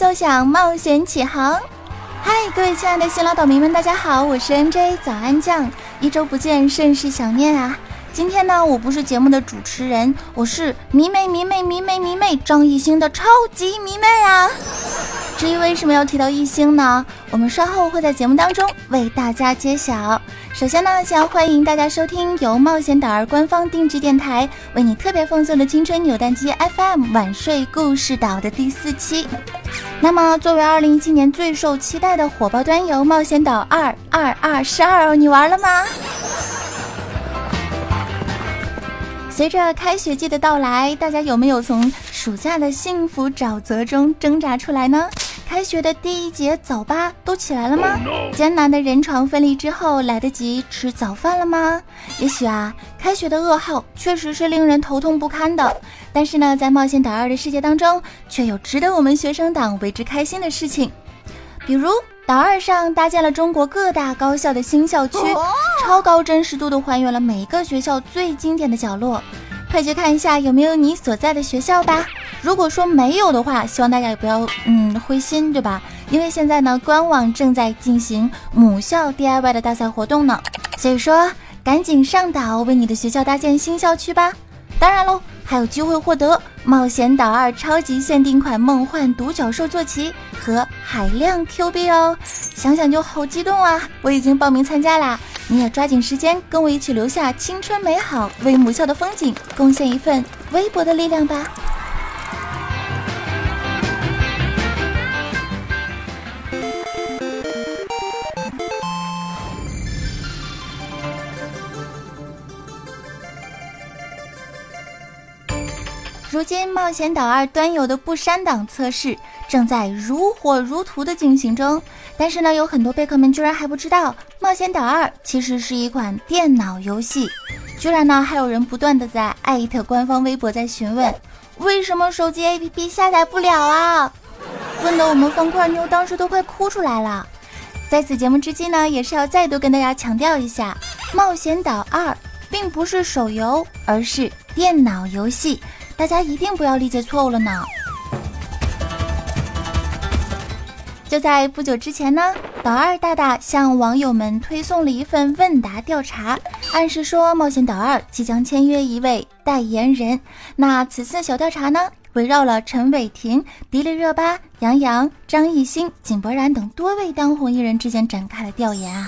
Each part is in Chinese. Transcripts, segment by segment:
奏响，冒险起航。嗨，各位亲爱的新老岛民们，大家好，我是 NJ 早安酱，一周不见，甚是想念啊。今天呢，我不是节目的主持人，我是迷妹迷妹迷妹迷妹张艺兴的超级迷妹啊。至于为什么要提到艺兴呢？我们稍后会在节目当中为大家揭晓。首先呢，想要欢迎大家收听由冒险岛儿官方定制电台为你特别奉送的青春扭蛋机 FM 晚睡故事岛的第四期。那么，作为二零一七年最受期待的火爆端游《冒险岛二二二十二》，你玩了吗？随着开学季的到来，大家有没有从暑假的幸福沼泽中挣扎出来呢？开学的第一节早八都起来了吗？艰难的人床分离之后，来得及吃早饭了吗？也许啊，开学的噩耗确实是令人头痛不堪的。但是呢，在冒险岛二的世界当中，却有值得我们学生党为之开心的事情。比如，岛二上搭建了中国各大高校的新校区，超高真实度的还原了每个学校最经典的角落。快去看一下有没有你所在的学校吧。如果说没有的话，希望大家也不要嗯灰心，对吧？因为现在呢，官网正在进行母校 DIY 的大赛活动呢，所以说赶紧上岛为你的学校搭建新校区吧。当然喽，还有机会获得《冒险岛二》超级限定款梦幻独角兽坐骑和海量 Q 币哦，想想就好激动啊！我已经报名参加啦，你也抓紧时间跟我一起留下青春美好，为母校的风景贡献一份微薄的力量吧。如今，《冒险岛二》端游的不删档测试正在如火如荼的进行中。但是呢，有很多贝壳们居然还不知道，《冒险岛二》其实是一款电脑游戏。居然呢，还有人不断的在艾特官方微博在询问，为什么手机 APP 下载不了啊？问的我们方块妞当时都快哭出来了。在此节目之际呢，也是要再度跟大家强调一下，《冒险岛二》并不是手游，而是电脑游戏。大家一定不要理解错误了呢。就在不久之前呢，岛二大大向网友们推送了一份问答调查，暗示说冒险岛二即将签约一位代言人。那此次小调查呢，围绕了陈伟霆、迪丽热巴、杨洋、张艺兴、井柏然等多位当红艺人之间展开了调研啊。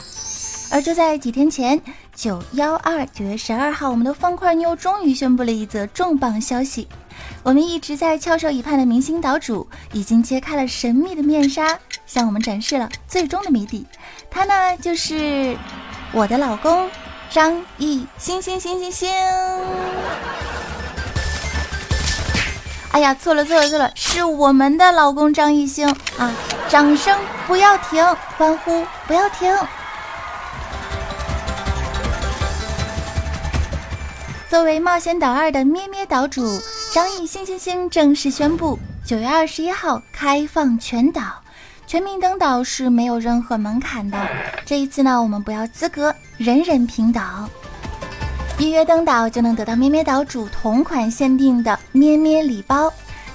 而就在几天前，九幺二九月十二号，我们的方块妞终于宣布了一则重磅消息：我们一直在翘首以盼的明星岛主已经揭开了神秘的面纱，向我们展示了最终的谜底。他呢，就是我的老公张艺兴。兴兴兴兴！哎呀，错了错了错了，是我们的老公张艺兴啊！掌声不要停，欢呼不要停！作为《冒险岛二》的咩咩岛主张艺星星星正式宣布，九月二十一号开放全岛，全民登岛是没有任何门槛的。这一次呢，我们不要资格，人人平等。预约登岛就能得到咩咩岛主同款限定的咩咩礼包，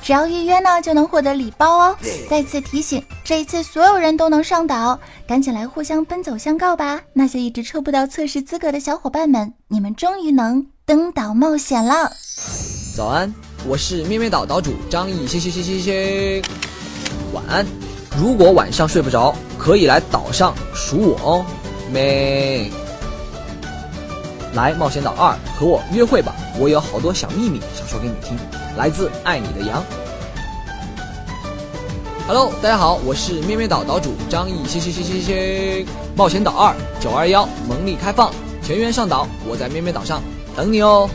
只要预约呢就能获得礼包哦。再次提醒，这一次所有人都能上岛，赶紧来互相奔走相告吧！那些一直抽不到测试资格的小伙伴们，你们终于能。登岛冒险了，早安，我是咩咩岛岛主张毅，谢谢谢谢谢。晚安，如果晚上睡不着，可以来岛上数我哦，咩。来冒险岛二和我约会吧，我有好多小秘密想说给你听，来自爱你的羊。Hello，大家好，我是咩咩岛岛主张毅，谢谢谢谢谢。冒险岛二九二幺萌力开放，全员上岛，我在咩咩岛上。等你哦！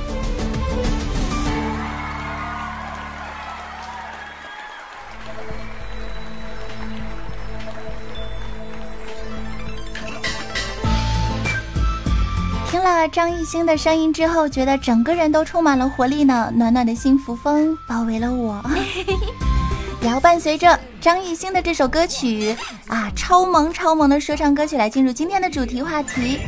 听了张艺兴的声音之后，觉得整个人都充满了活力呢，暖暖的幸福风包围了我。然后伴随着张艺兴的这首歌曲啊，超萌超萌的说唱歌曲来进入今天的主题话题，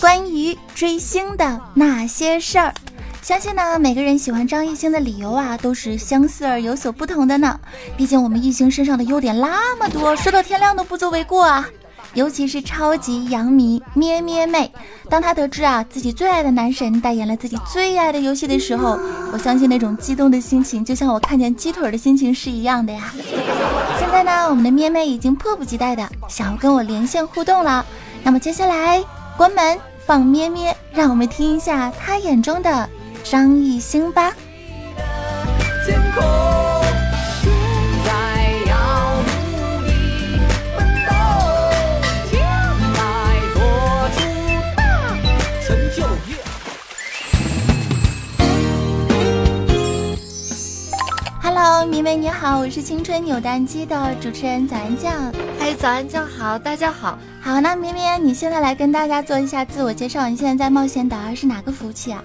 关于追星的那些事儿。相信呢，每个人喜欢张艺兴的理由啊，都是相似而有所不同的呢。毕竟我们艺兴身上的优点那么多，说到天亮都不足为过啊。尤其是超级洋迷咩咩妹，当她得知啊自己最爱的男神代言了自己最爱的游戏的时候，我相信那种激动的心情，就像我看见鸡腿的心情是一样的呀。现在呢，我们的咩妹已经迫不及待的想要跟我连线互动了。那么接下来关门放咩咩，让我们听一下她眼中的。张艺兴吧。妹你好，我是青春扭蛋机的主持人早安酱。嗨，早安酱好，大家好。好，那咪咪，你现在来跟大家做一下自我介绍，你现在在冒险岛二是哪个服务器啊？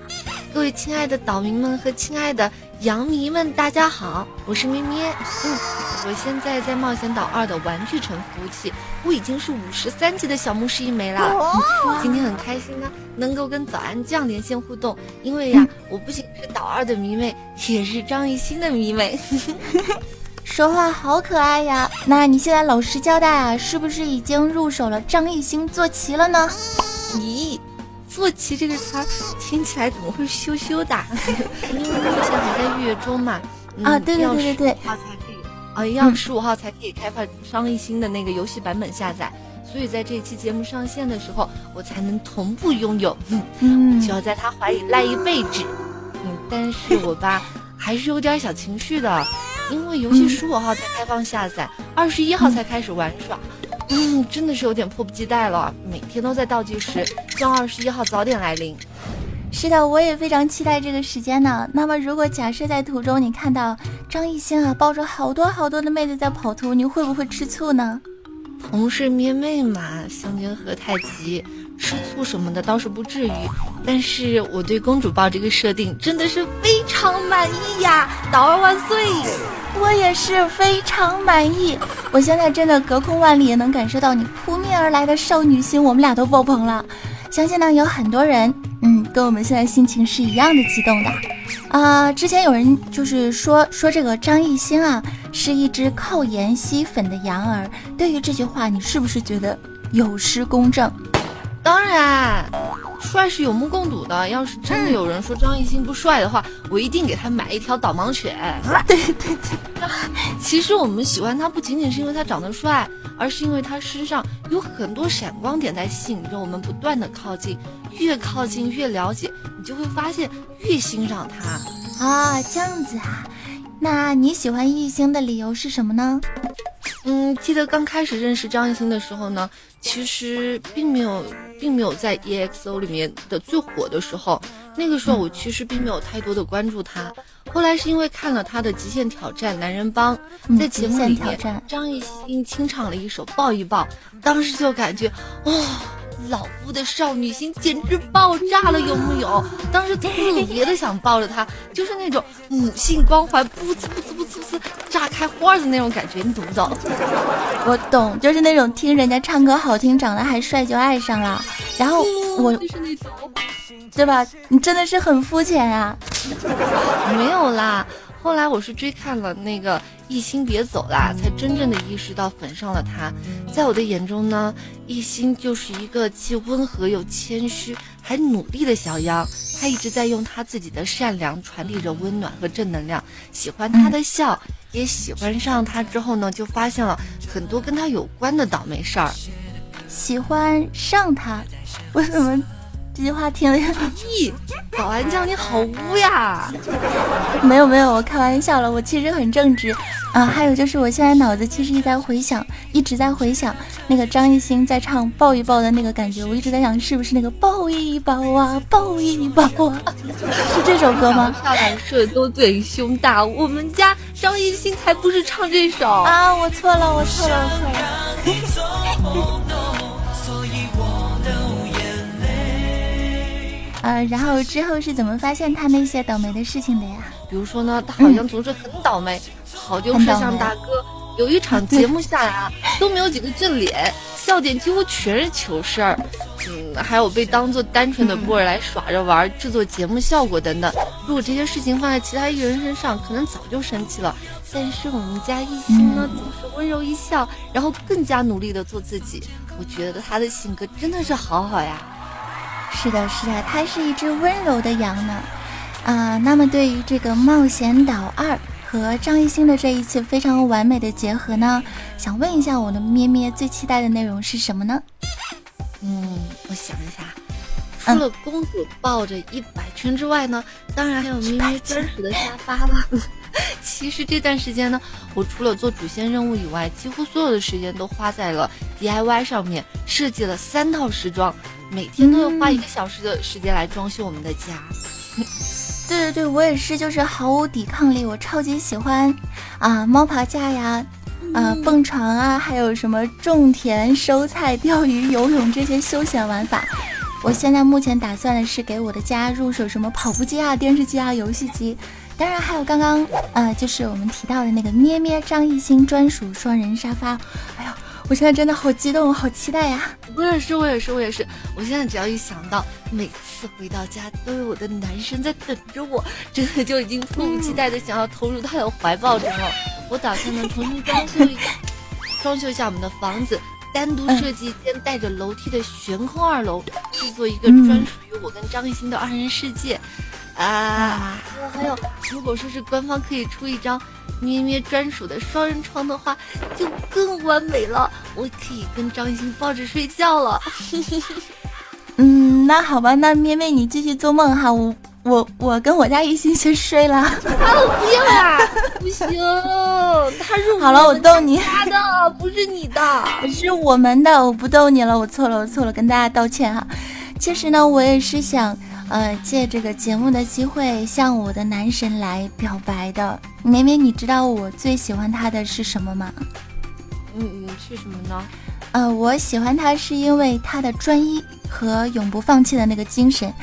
各位亲爱的岛民们和亲爱的羊迷们，大家好，我是咩咩。嗯，我现在在冒险岛二的玩具城服务器，我已经是五十三级的小牧师一枚了。今天很开心呢，能够跟早安酱连线互动，因为呀，我不仅是岛二的迷妹，也是张艺兴的迷妹。说话好可爱呀！那你现在老实交代啊，是不是已经入手了张艺兴坐骑了呢？咦？坐骑这个词儿听起来怎么会羞羞的？因为目前还在预约中嘛。啊，对对对对对。啊，要十五号才可以开发张艺兴的那个游戏版本下载，所以在这期节目上线的时候，我才能同步拥有。嗯，就要在他怀里赖一辈子。嗯，但是 我吧，还是有点小情绪的，因为游戏十五号才开放下载，二十一号才开始玩耍。嗯，真的是有点迫不及待了，每天都在倒计时，希望二十一号早点来临。是的，我也非常期待这个时间呢。那么，如果假设在途中你看到张艺兴啊抱着好多好多的妹子在跑图，你会不会吃醋呢？同是咩妹嘛，相煎何太急，吃醋什么的倒是不至于。但是我对公主抱这个设定真的是非常满意呀！岛儿万岁！我也是非常满意，我现在真的隔空万里也能感受到你扑面而来的少女心，我们俩都爆棚了。相信呢有很多人，嗯，跟我们现在心情是一样的激动的。啊，之前有人就是说说这个张艺兴啊是一只靠颜吸粉的羊儿，对于这句话，你是不是觉得有失公正？当然。帅是有目共睹的，要是真的有人说张艺兴不帅的话，我一定给他买一条导盲犬。对对对，其实我们喜欢他不仅仅是因为他长得帅，而是因为他身上有很多闪光点在吸引着我们不断的靠近，越靠近越了解，你就会发现越欣赏他啊，这样子啊。那你喜欢艺兴的理由是什么呢？嗯，记得刚开始认识张艺兴的时候呢，其实并没有。并没有在 EXO 里面的最火的时候，那个时候我其实并没有太多的关注他。后来是因为看了他的《极限挑战》男人帮，在节目里面张艺兴清唱了一首《抱一抱》，当时就感觉哇。老夫的少女心简直爆炸了，有木有？当时特别的想抱着他，就是那种母性光环，噗呲噗呲噗呲噗呲炸开花的那种感觉，你懂不懂？我懂，就是那种听人家唱歌好听，长得还帅就爱上了。然后我就是那种，对吧？你真的是很肤浅啊！没有啦。后来我是追看了那个《艺兴别走啦》，才真正的意识到粉上了他。在我的眼中呢，艺兴就是一个既温和又谦虚，还努力的小羊。他一直在用他自己的善良传递着温暖和正能量。喜欢他的笑，也喜欢上他之后呢，就发现了很多跟他有关的倒霉事儿。喜欢上他，我怎么？这句话听了，咦，保安酱你好污呀！没有没有，我开玩笑了，我其实很正直啊。还有就是，我现在脑子其实一直在回想，一直在回想那个张艺兴在唱抱一抱的那个感觉，我一直在想是不是那个抱一抱啊，抱一抱啊，是这首歌吗？漂亮帅多嘴胸大，我们家张艺兴才不是唱这首啊！我错了，我错了，我错了。呃，然后之后是怎么发现他那些倒霉的事情的呀？比如说呢，他好像总是很倒霉，好丢摄像大哥，有一场节目下来啊，都没有几个正脸，笑点几乎全是糗事儿。嗯，还有被当做单纯的波儿来耍着玩，制作节目效果等等。如果这些事情放在其他艺人身上，可能早就生气了。但是我们家艺兴呢，总是温柔一笑，然后更加努力的做自己。我觉得他的性格真的是好好呀。是的，是的，它是一只温柔的羊呢。啊，那么对于这个《冒险岛二》和张艺兴的这一次非常完美的结合呢，想问一下我的咩咩最期待的内容是什么呢？嗯，我想一下，除了公主抱着一百圈之外呢，当然还有咩咩专属的沙发了。其实这段时间呢，我除了做主线任务以外，几乎所有的时间都花在了 DIY 上面，设计了三套时装，每天都要花一个小时的时间来装修我们的家。对对对，我也是，就是毫无抵抗力，我超级喜欢啊，猫爬架呀，啊，蹦床啊，还有什么种田、收菜、钓鱼、游泳这些休闲玩法。我现在目前打算的是给我的家入手什么跑步机啊、电视机啊、游戏机，当然还有刚刚呃，就是我们提到的那个咩咩张艺兴专属双人沙发。哎呀，我现在真的好激动，好期待呀！我也是，我也是，我也是。我现在只要一想到每次回到家都有我的男神在等着我，真的就已经迫不及待的想要投入他的怀抱中了。我打算呢重新装修一下，装修一下我们的房子。单独设计一间带着楼梯的悬空二楼，制作一个专属于我跟张艺兴的二人世界。啊，还有，如果说是官方可以出一张咩咩专属的双人床的话，就更完美了。我可以跟张艺兴抱着睡觉了。嗯，那好吧，那咩咩你继续做梦哈，我。我我跟我家艺兴先睡了，啊不要啦，不行，他是好了，我逗你，他 的不是你的，是我们的，我不逗你了，我错了，我错了，跟大家道歉哈。其实呢，我也是想，呃，借这个节目的机会向我的男神来表白的。绵绵，你知道我最喜欢他的是什么吗？嗯嗯，是什么呢？呃，我喜欢他是因为他的专一和永不放弃的那个精神。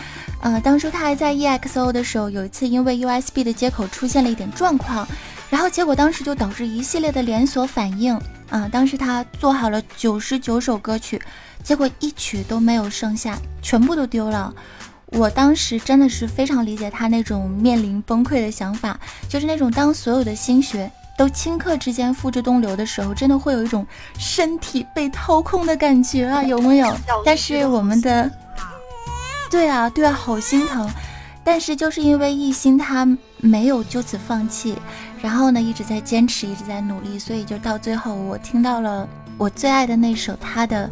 呃，当初他还在 EXO 的时候，有一次因为 USB 的接口出现了一点状况，然后结果当时就导致一系列的连锁反应啊。当时他做好了九十九首歌曲，结果一曲都没有剩下，全部都丢了。我当时真的是非常理解他那种面临崩溃的想法，就是那种当所有的心血都顷刻之间付之东流的时候，真的会有一种身体被掏空的感觉啊，有没有？但是我们的。对啊，对啊，好心疼，但是就是因为一心他没有就此放弃，然后呢一直在坚持，一直在努力，所以就到最后我听到了我最爱的那首他的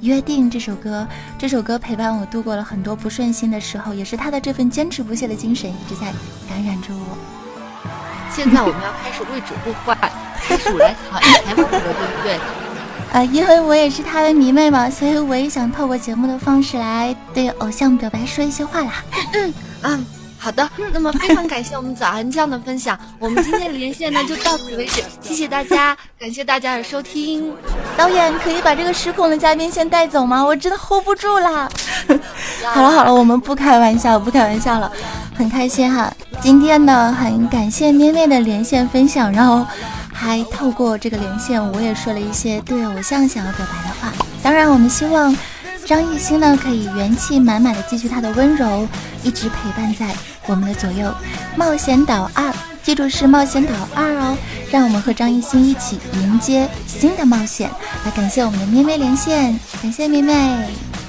约定这首歌，这首歌陪伴我度过了很多不顺心的时候，也是他的这份坚持不懈的精神一直在感染着我。现在我们要开始位置互换，开始来考采访了，对不对？呃，因为我也是他的迷妹嘛，所以我也想透过节目的方式来对偶像表白说一些话啦。嗯嗯，好的。那么非常感谢我们早安酱的分享，我们今天连线呢就到此为止，谢谢大家，感谢大家的收听。导演可以把这个失控的嘉宾先带走吗？我真的 hold 不住啦。好了好了，我们不开玩笑，不开玩笑了，很开心哈。今天呢，很感谢咩咩的连线分享，然后。还透过这个连线，我也说了一些对偶像想要表白的话。当然，我们希望张艺兴呢可以元气满满的继续他的温柔，一直陪伴在我们的左右。冒险岛二，记住是冒险岛二哦，让我们和张艺兴一起迎接新的冒险。来，感谢我们的咩咩连线，感谢咩咩。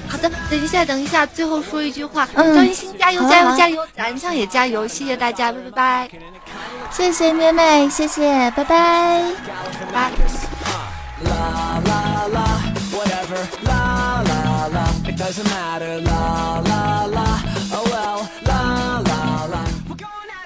好的，等一下，等一下，最后说一句话，嗯张艺兴加油，加油，加油！咱上也加油，谢谢大家，拜拜拜。谢谢咩咩，谢谢，拜拜，拜。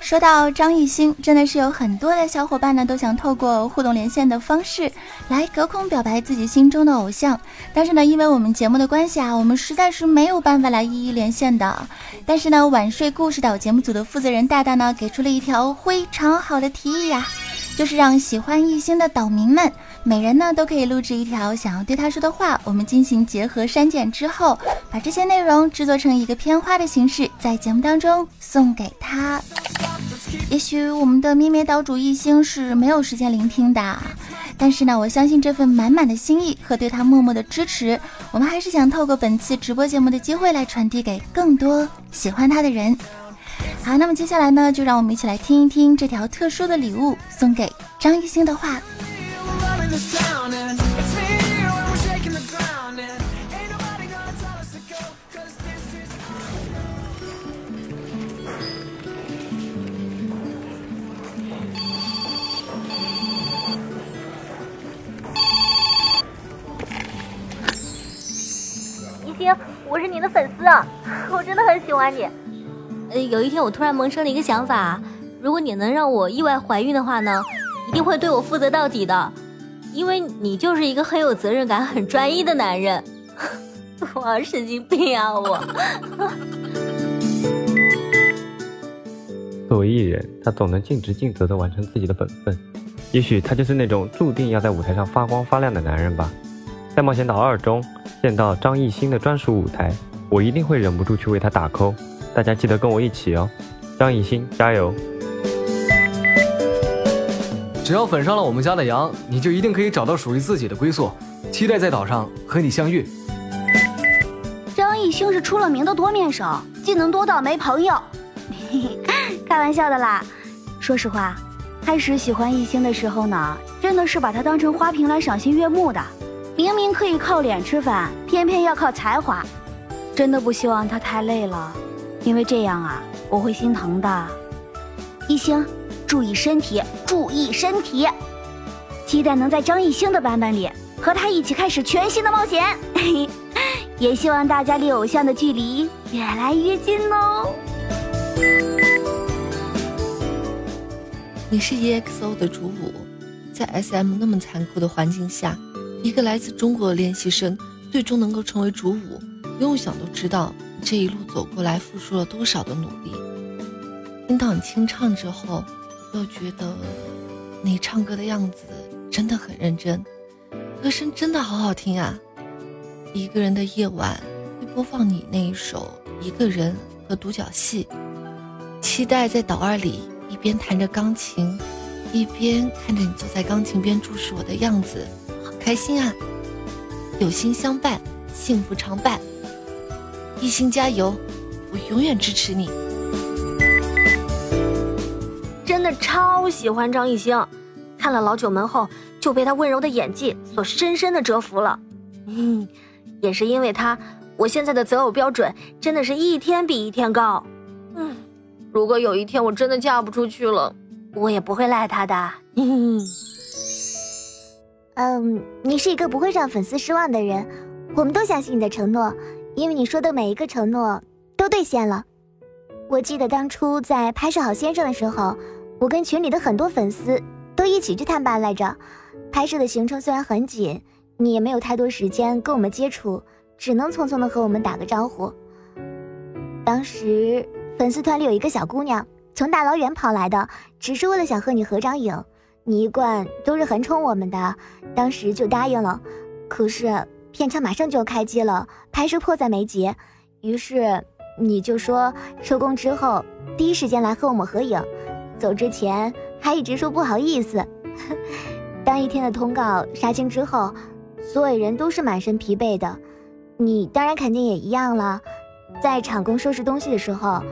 说到张艺兴，真的是有很多的小伙伴呢，都想透过互动连线的方式来隔空表白自己心中的偶像。但是呢，因为我们节目的关系啊，我们实在是没有办法来一一连线的。但是呢，晚睡故事岛节目组的负责人大大呢，给出了一条非常好的提议呀，就是让喜欢艺兴的岛民们每人呢都可以录制一条想要对他说的话，我们进行结合删减之后，把这些内容制作成一个片花的形式，在节目当中送给他。也许我们的咩咩岛主一星是没有时间聆听的，但是呢，我相信这份满满的心意和对他默默的支持，我们还是想透过本次直播节目的机会来传递给更多喜欢他的人。好，那么接下来呢，就让我们一起来听一听这条特殊的礼物送给张艺兴的话。一星，我是你的粉丝啊，我真的很喜欢你。呃，有一天我突然萌生了一个想法，如果你能让我意外怀孕的话呢，一定会对我负责到底的，因为你就是一个很有责任感、很专一的男人。我神经病啊我！作为艺人，他总能尽职尽责地完成自己的本分。也许他就是那种注定要在舞台上发光发亮的男人吧。在《冒险岛二》中见到张艺兴的专属舞台，我一定会忍不住去为他打 call。大家记得跟我一起哦，张艺兴加油！只要粉上了我们家的羊，你就一定可以找到属于自己的归宿。期待在岛上和你相遇。张艺兴是出了名的多面手，技能多到没朋友。开玩笑的啦。说实话，开始喜欢艺兴的时候呢，真的是把他当成花瓶来赏心悦目的。明明可以靠脸吃饭，偏偏要靠才华，真的不希望他太累了。因为这样啊，我会心疼的。艺兴，注意身体，注意身体。期待能在张艺兴的版本里和他一起开始全新的冒险。也希望大家离偶像的距离越来越近哦。你是 EXO 的主舞，在 SM 那么残酷的环境下，一个来自中国的练习生最终能够成为主舞，不用想都知道。这一路走过来，付出了多少的努力？听到你清唱之后，又觉得你唱歌的样子真的很认真，歌声真的好好听啊！一个人的夜晚会播放你那一首《一个人》和独角戏，期待在岛二里一边弹着钢琴，一边看着你坐在钢琴边注视我的样子，好开心啊！有心相伴，幸福常伴。一心加油，我永远支持你。真的超喜欢张艺兴，看了《老九门》后就被他温柔的演技所深深的折服了。嗯，也是因为他，我现在的择偶标准真的是一天比一天高。嗯，如果有一天我真的嫁不出去了，我也不会赖他的。嗯，你是一个不会让粉丝失望的人，我们都相信你的承诺。因为你说的每一个承诺都兑现了。我记得当初在拍摄好先生的时候，我跟群里的很多粉丝都一起去探班来着。拍摄的行程虽然很紧，你也没有太多时间跟我们接触，只能匆匆的和我们打个招呼。当时粉丝团里有一个小姑娘从大老远跑来的，只是为了想和你合张影。你一贯都是很宠我们的，当时就答应了。可是。片场马上就要开机了，拍摄迫在眉睫，于是你就说收工之后第一时间来和我们合影。走之前还一直说不好意思。当一天的通告杀青之后，所有人都是满身疲惫的，你当然肯定也一样了。在场工收拾东西的时候，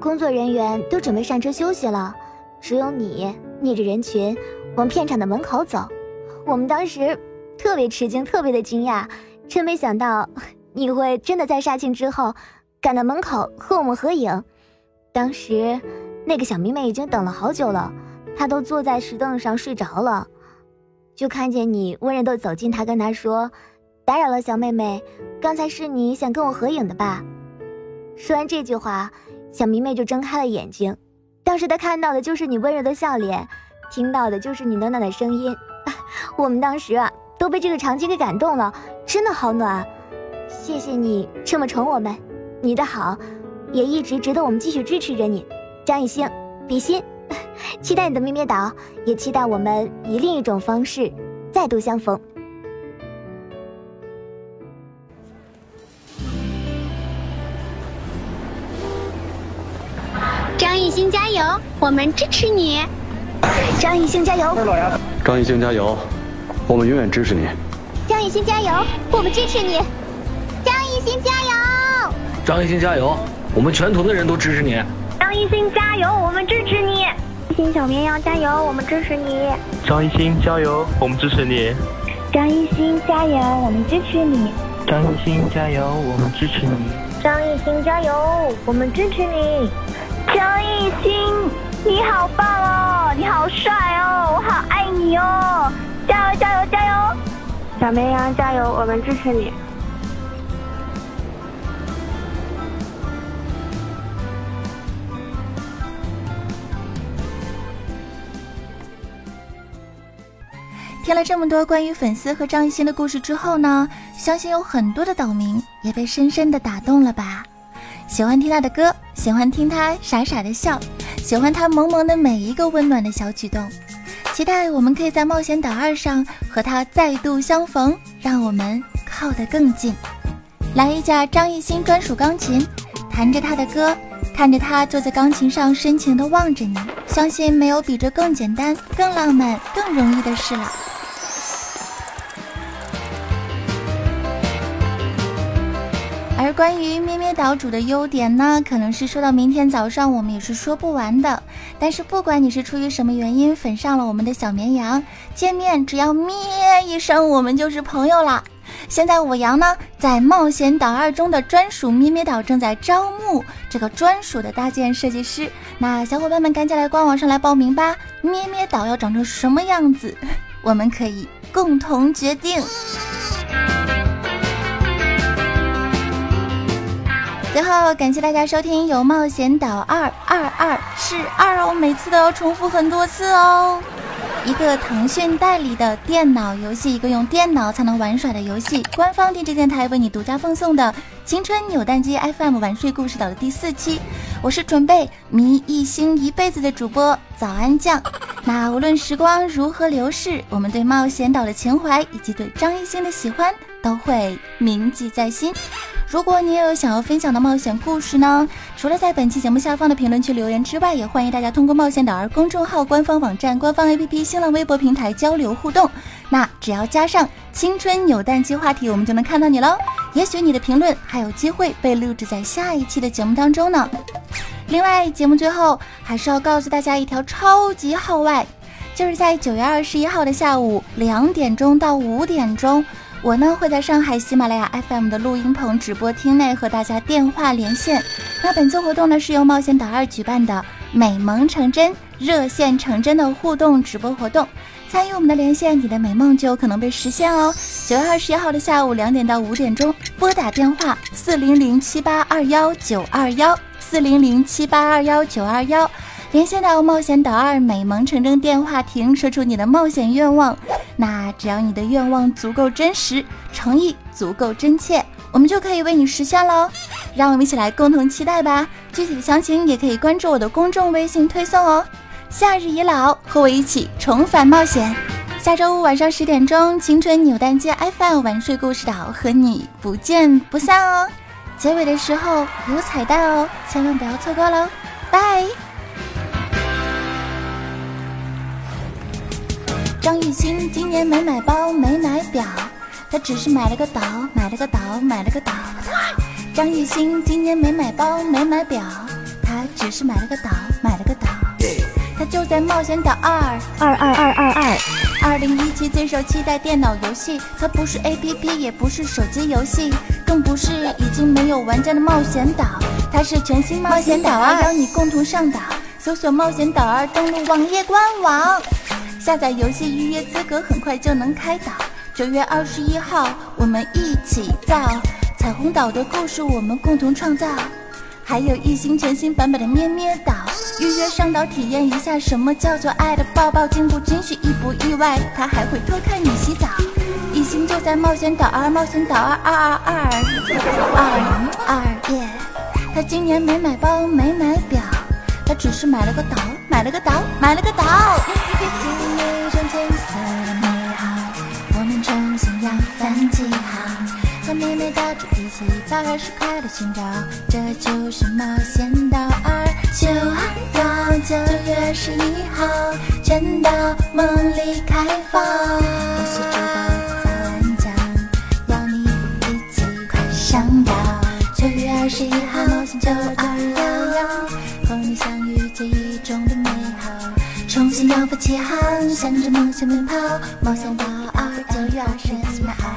工作人员都准备上车休息了，只有你逆着人群往片场的门口走。我们当时。特别吃惊，特别的惊讶，真没想到你会真的在杀青之后赶到门口和我们合影。当时那个小迷妹已经等了好久了，她都坐在石凳上睡着了，就看见你温柔的走近，她跟她说：“打扰了，小妹妹，刚才是你想跟我合影的吧？”说完这句话，小迷妹就睁开了眼睛，当时她看到的就是你温柔的笑脸，听到的就是你暖暖的声音。我们当时啊。都被这个场景给感动了，真的好暖，谢谢你这么宠我们，你的好也一直值得我们继续支持着你，张艺兴，比心，期待你的咩咩岛，也期待我们以另一种方式再度相逢。张艺兴加油，我们支持你！张艺兴加油！张艺兴加油，我们永远支持你！张艺兴加油，我们支持你！张艺兴加油！张艺兴加油，我们全团的人都支持你！张艺兴加油，我们支持你！艺兴小绵羊加油，我们支持你！张艺兴加油，我们支持你！张艺兴加油，我们支持你！张艺兴加油，我们支持你！张艺兴加油，我们支持你！张艺兴，你好棒哦，你好帅哦，我好爱你哦！加油加油加油！小绵羊加油，我们支持你！听了这么多关于粉丝和张艺兴的故事之后呢，相信有很多的岛民也被深深的打动了吧。喜欢听他的歌，喜欢听他傻傻的笑，喜欢他萌萌的每一个温暖的小举动。期待我们可以在冒险岛二上和他再度相逢，让我们靠得更近。来一架张艺兴专属钢琴，弹着他的歌，看着他坐在钢琴上深情地望着你，相信没有比这更简单、更浪漫、更容易的事了。而关于咩咩岛主的优点呢，可能是说到明天早上我们也是说不完的。但是不管你是出于什么原因粉上了我们的小绵羊，见面只要咩一声，我们就是朋友啦。现在我羊呢，在冒险岛二中的专属咩咩岛正在招募这个专属的搭建设计师，那小伙伴们赶紧来官网上来报名吧！咩咩岛要长成什么样子，我们可以共同决定。最后，感谢大家收听由冒险岛二二二是二哦，每次都要重复很多次哦。一个腾讯代理的电脑游戏，一个用电脑才能玩耍的游戏，官方定制电台为你独家奉送的《青春扭蛋机 FM 晚睡故事岛》的第四期。我是准备迷一星一辈子的主播早安酱。那无论时光如何流逝，我们对冒险岛的情怀以及对张艺兴的喜欢都会铭记在心。如果你也有想要分享的冒险故事呢？除了在本期节目下方的评论区留言之外，也欢迎大家通过冒险岛儿公众号、官方网站、官方 APP、新浪微博平台交流互动。那只要加上“青春扭蛋机”话题，我们就能看到你喽。也许你的评论还有机会被录制在下一期的节目当中呢。另外，节目最后还是要告诉大家一条超级号外，就是在九月二十一号的下午两点钟到五点钟。我呢会在上海喜马拉雅 FM 的录音棚直播厅内和大家电话连线。那本次活动呢是由冒险岛二举办的“美梦成真，热线成真”的互动直播活动。参与我们的连线，你的美梦就有可能被实现哦。九月二十一号的下午两点到五点钟，拨打电话四零零七八二幺九二幺四零零七八二幺九二幺。连线到冒险岛二美萌成真电话亭，说出你的冒险愿望。那只要你的愿望足够真实，诚意足够真切，我们就可以为你实现喽。让我们一起来共同期待吧。具体的详情也可以关注我的公众微信推送哦。夏日已老，和我一起重返冒险。下周五晚上十点钟，青春扭蛋机 FM 晚睡故事岛和你不见不散哦。结尾的时候有彩蛋哦，千万不要错过喽。拜。张艺兴今年没买包，没买表，他只是买了个岛，买了个岛，买了个岛。张艺兴今年没买包，没买表，他只是买了个岛，买了个岛。他就在冒险岛。二二二二。二二，二零一七最受期待电脑游戏，它不是 A P P，也不是手机游戏，更不是已经没有玩家的冒险岛，它是全新冒险岛二，邀你共同上岛，搜索冒险岛二，登录网页官网。下载游戏预约资格很快就能开岛。九月二十一号，我们一起造彩虹岛的故事，我们共同创造。还有一星全新版本的咩咩岛，预约上岛体验一下什么叫做爱的抱抱，惊不惊喜，意不意外？他还会偷看你洗澡。一星就在冒险岛二，冒险岛二二二二二二耶！他今年没买包，没买表。他只是买了个岛，买了个岛，买了个岛。一片金绿纯青色的美好，三几行，和妹妹打住一起把二十块的寻找，这就是冒险岛二九幺九月十一号，全岛梦里开放。我是周报早安讲，邀你一起快上岛。九月二十一号冒险九二幺幺，重新扬帆起航，向着梦想奔跑，冒险岛二九月二十一号。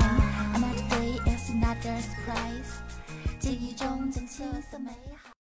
Another day is another surprise，记忆中尽情色美好。